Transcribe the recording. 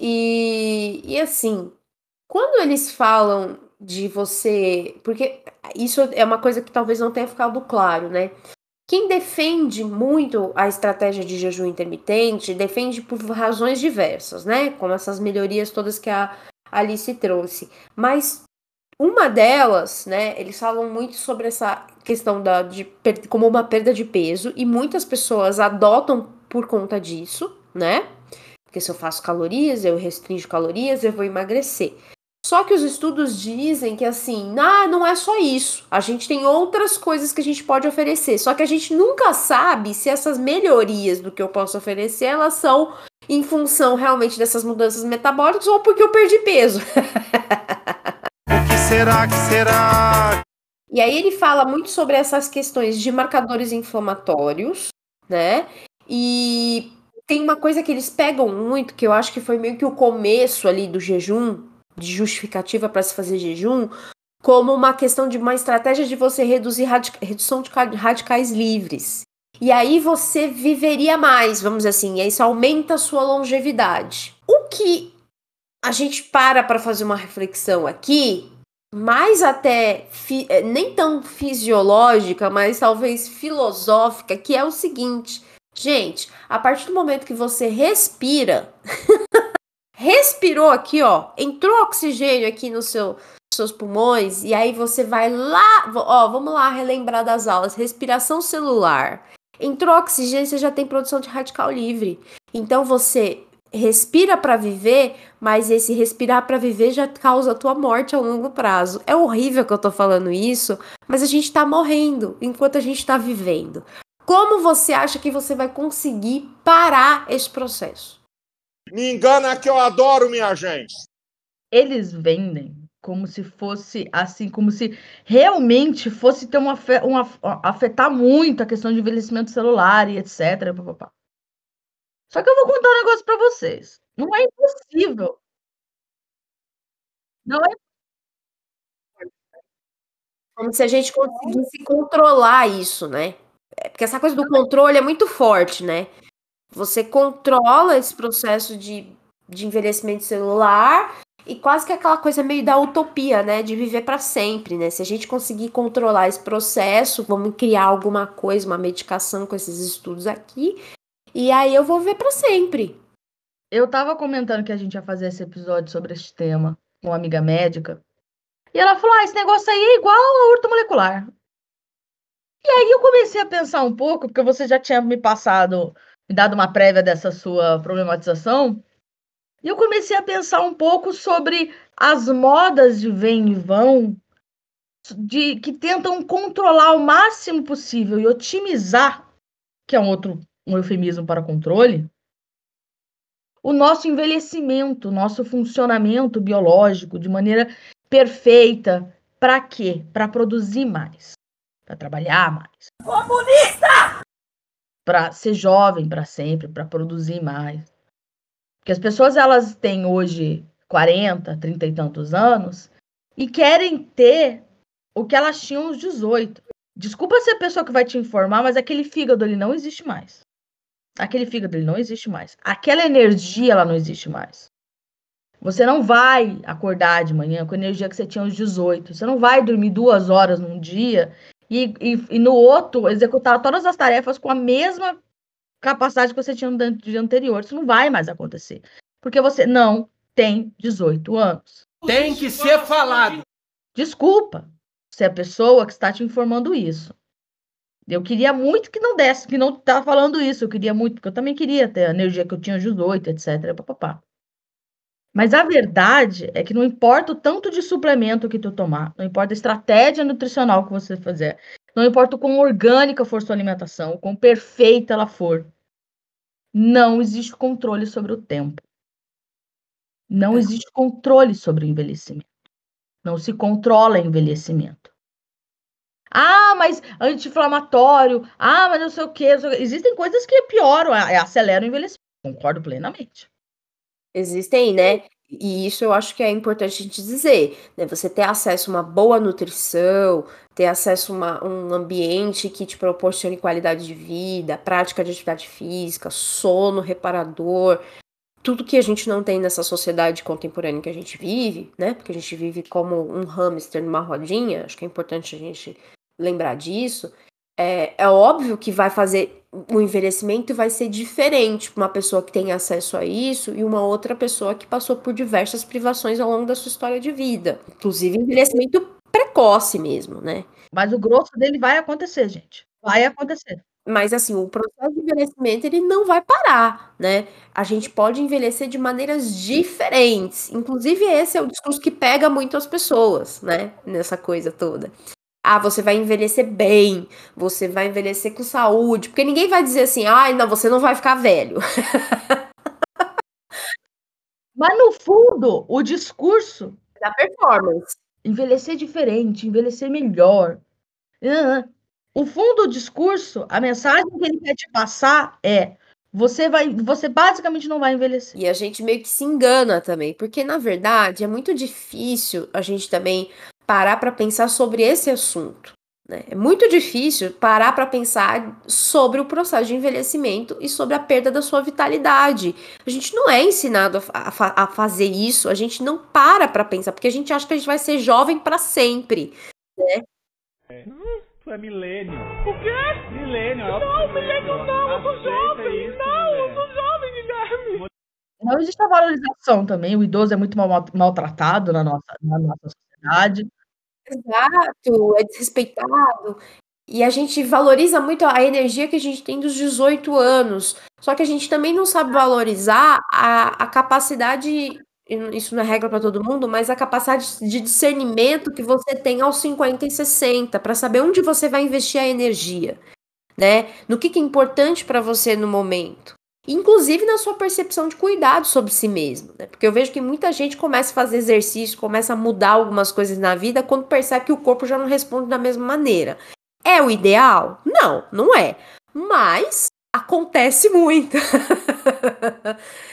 E, e assim, quando eles falam de você. Porque isso é uma coisa que talvez não tenha ficado claro, né? Quem defende muito a estratégia de jejum intermitente defende por razões diversas, né? Como essas melhorias todas que a Alice trouxe. Mas uma delas, né? Eles falam muito sobre essa questão da, de como uma perda de peso e muitas pessoas adotam por conta disso, né? Porque se eu faço calorias, eu restringo calorias, eu vou emagrecer. Só que os estudos dizem que assim, ah, não é só isso. A gente tem outras coisas que a gente pode oferecer. Só que a gente nunca sabe se essas melhorias do que eu posso oferecer, elas são em função realmente dessas mudanças metabólicas ou porque eu perdi peso. o que será que será? E aí ele fala muito sobre essas questões de marcadores inflamatórios, né? E tem uma coisa que eles pegam muito, que eu acho que foi meio que o começo ali do jejum, de justificativa para se fazer jejum, como uma questão de uma estratégia de você reduzir radica redução de radicais livres. E aí você viveria mais, vamos dizer assim, e isso aumenta a sua longevidade. O que a gente para para fazer uma reflexão aqui, mais até eh, nem tão fisiológica, mas talvez filosófica, que é o seguinte: gente, a partir do momento que você respira, respirou aqui, ó, entrou oxigênio aqui no seu seus pulmões e aí você vai lá, ó, vamos lá relembrar das aulas, respiração celular. Entrou oxigênio, você já tem produção de radical livre. Então você respira para viver, mas esse respirar para viver já causa a tua morte a longo prazo. É horrível que eu tô falando isso, mas a gente tá morrendo enquanto a gente tá vivendo. Como você acha que você vai conseguir parar esse processo? Me engana que eu adoro minha gente. Eles vendem como se fosse assim, como se realmente fosse ter uma, uma afetar muito a questão de envelhecimento celular e etc. Papapá. Só que eu vou contar um negócio para vocês. Não é impossível. Não é como se a gente conseguisse controlar isso, né? Porque essa coisa do controle é muito forte, né? Você controla esse processo de, de envelhecimento celular e quase que aquela coisa meio da utopia, né? De viver para sempre, né? Se a gente conseguir controlar esse processo, vamos criar alguma coisa, uma medicação com esses estudos aqui, e aí eu vou viver para sempre. Eu tava comentando que a gente ia fazer esse episódio sobre este tema com uma amiga médica. E ela falou: ah, esse negócio aí é igual a urto molecular. E aí eu comecei a pensar um pouco, porque você já tinha me passado me dado uma prévia dessa sua problematização, e eu comecei a pensar um pouco sobre as modas de vem e vão, de que tentam controlar o máximo possível e otimizar, que é um outro um eufemismo para controle, o nosso envelhecimento, nosso funcionamento biológico de maneira perfeita. Para quê? Para produzir mais, para trabalhar mais. Comunista! para ser jovem para sempre, para produzir mais. Porque as pessoas elas têm hoje 40, 30 e tantos anos e querem ter o que elas tinham aos 18. Desculpa ser a pessoa que vai te informar, mas aquele fígado ele não existe mais. Aquele fígado ele não existe mais. Aquela energia ela não existe mais. Você não vai acordar de manhã com a energia que você tinha aos 18. Você não vai dormir duas horas num dia e, e, e, no outro executar todas as tarefas com a mesma capacidade que você tinha no dia anterior. Isso não vai mais acontecer. Porque você não tem 18 anos. Tem que ser falado. Desculpa se é a pessoa que está te informando isso. Eu queria muito que não desse, que não tá falando isso. Eu queria muito, porque eu também queria ter a energia que eu tinha aos 18, etc. Papapá. Mas a verdade é que não importa o tanto de suplemento que tu tomar, não importa a estratégia nutricional que você fazer, não importa o quão orgânica for sua alimentação, o quão perfeita ela for, não existe controle sobre o tempo. Não é. existe controle sobre o envelhecimento. Não se controla envelhecimento. Ah, mas anti-inflamatório. Ah, mas não sei o quê. Existem coisas que pioram, aceleram o envelhecimento. Concordo plenamente. Existem, né? E isso eu acho que é importante a gente dizer, né? Você ter acesso a uma boa nutrição, ter acesso a uma, um ambiente que te proporcione qualidade de vida, prática de atividade física, sono reparador, tudo que a gente não tem nessa sociedade contemporânea que a gente vive, né? Porque a gente vive como um hamster numa rodinha, acho que é importante a gente lembrar disso. É, é óbvio que vai fazer o envelhecimento vai ser diferente para uma pessoa que tem acesso a isso e uma outra pessoa que passou por diversas privações ao longo da sua história de vida, inclusive envelhecimento precoce mesmo, né? Mas o grosso dele vai acontecer, gente. Vai acontecer. Mas assim, o processo de envelhecimento ele não vai parar, né? A gente pode envelhecer de maneiras diferentes. Inclusive esse é o discurso que pega muito as pessoas, né? Nessa coisa toda. Ah, você vai envelhecer bem, você vai envelhecer com saúde, porque ninguém vai dizer assim, ai, ah, não, você não vai ficar velho. Mas no fundo, o discurso da performance. Envelhecer diferente, envelhecer melhor. O fundo do discurso, a mensagem que ele quer te passar é: você vai, você basicamente não vai envelhecer. E a gente meio que se engana também, porque na verdade é muito difícil a gente também parar para pensar sobre esse assunto. Né? É muito difícil parar para pensar sobre o processo de envelhecimento e sobre a perda da sua vitalidade. A gente não é ensinado a, a, a fazer isso, a gente não para para pensar, porque a gente acha que a gente vai ser jovem para sempre. Né? É. Tu é milênio. O quê? Milênio. É não, milênio não, eu sou jovem. Isso, não, eu sou jovem, Guilherme. Não existe a valorização também. O idoso é muito mal, maltratado na nossa, na nossa sociedade. Exato, é desrespeitado. E a gente valoriza muito a energia que a gente tem dos 18 anos. Só que a gente também não sabe valorizar a, a capacidade isso não é regra para todo mundo, mas a capacidade de discernimento que você tem aos 50 e 60, para saber onde você vai investir a energia, né? No que, que é importante para você no momento. Inclusive na sua percepção de cuidado sobre si mesmo, né? Porque eu vejo que muita gente começa a fazer exercício, começa a mudar algumas coisas na vida quando percebe que o corpo já não responde da mesma maneira. É o ideal? Não, não é. Mas acontece muito.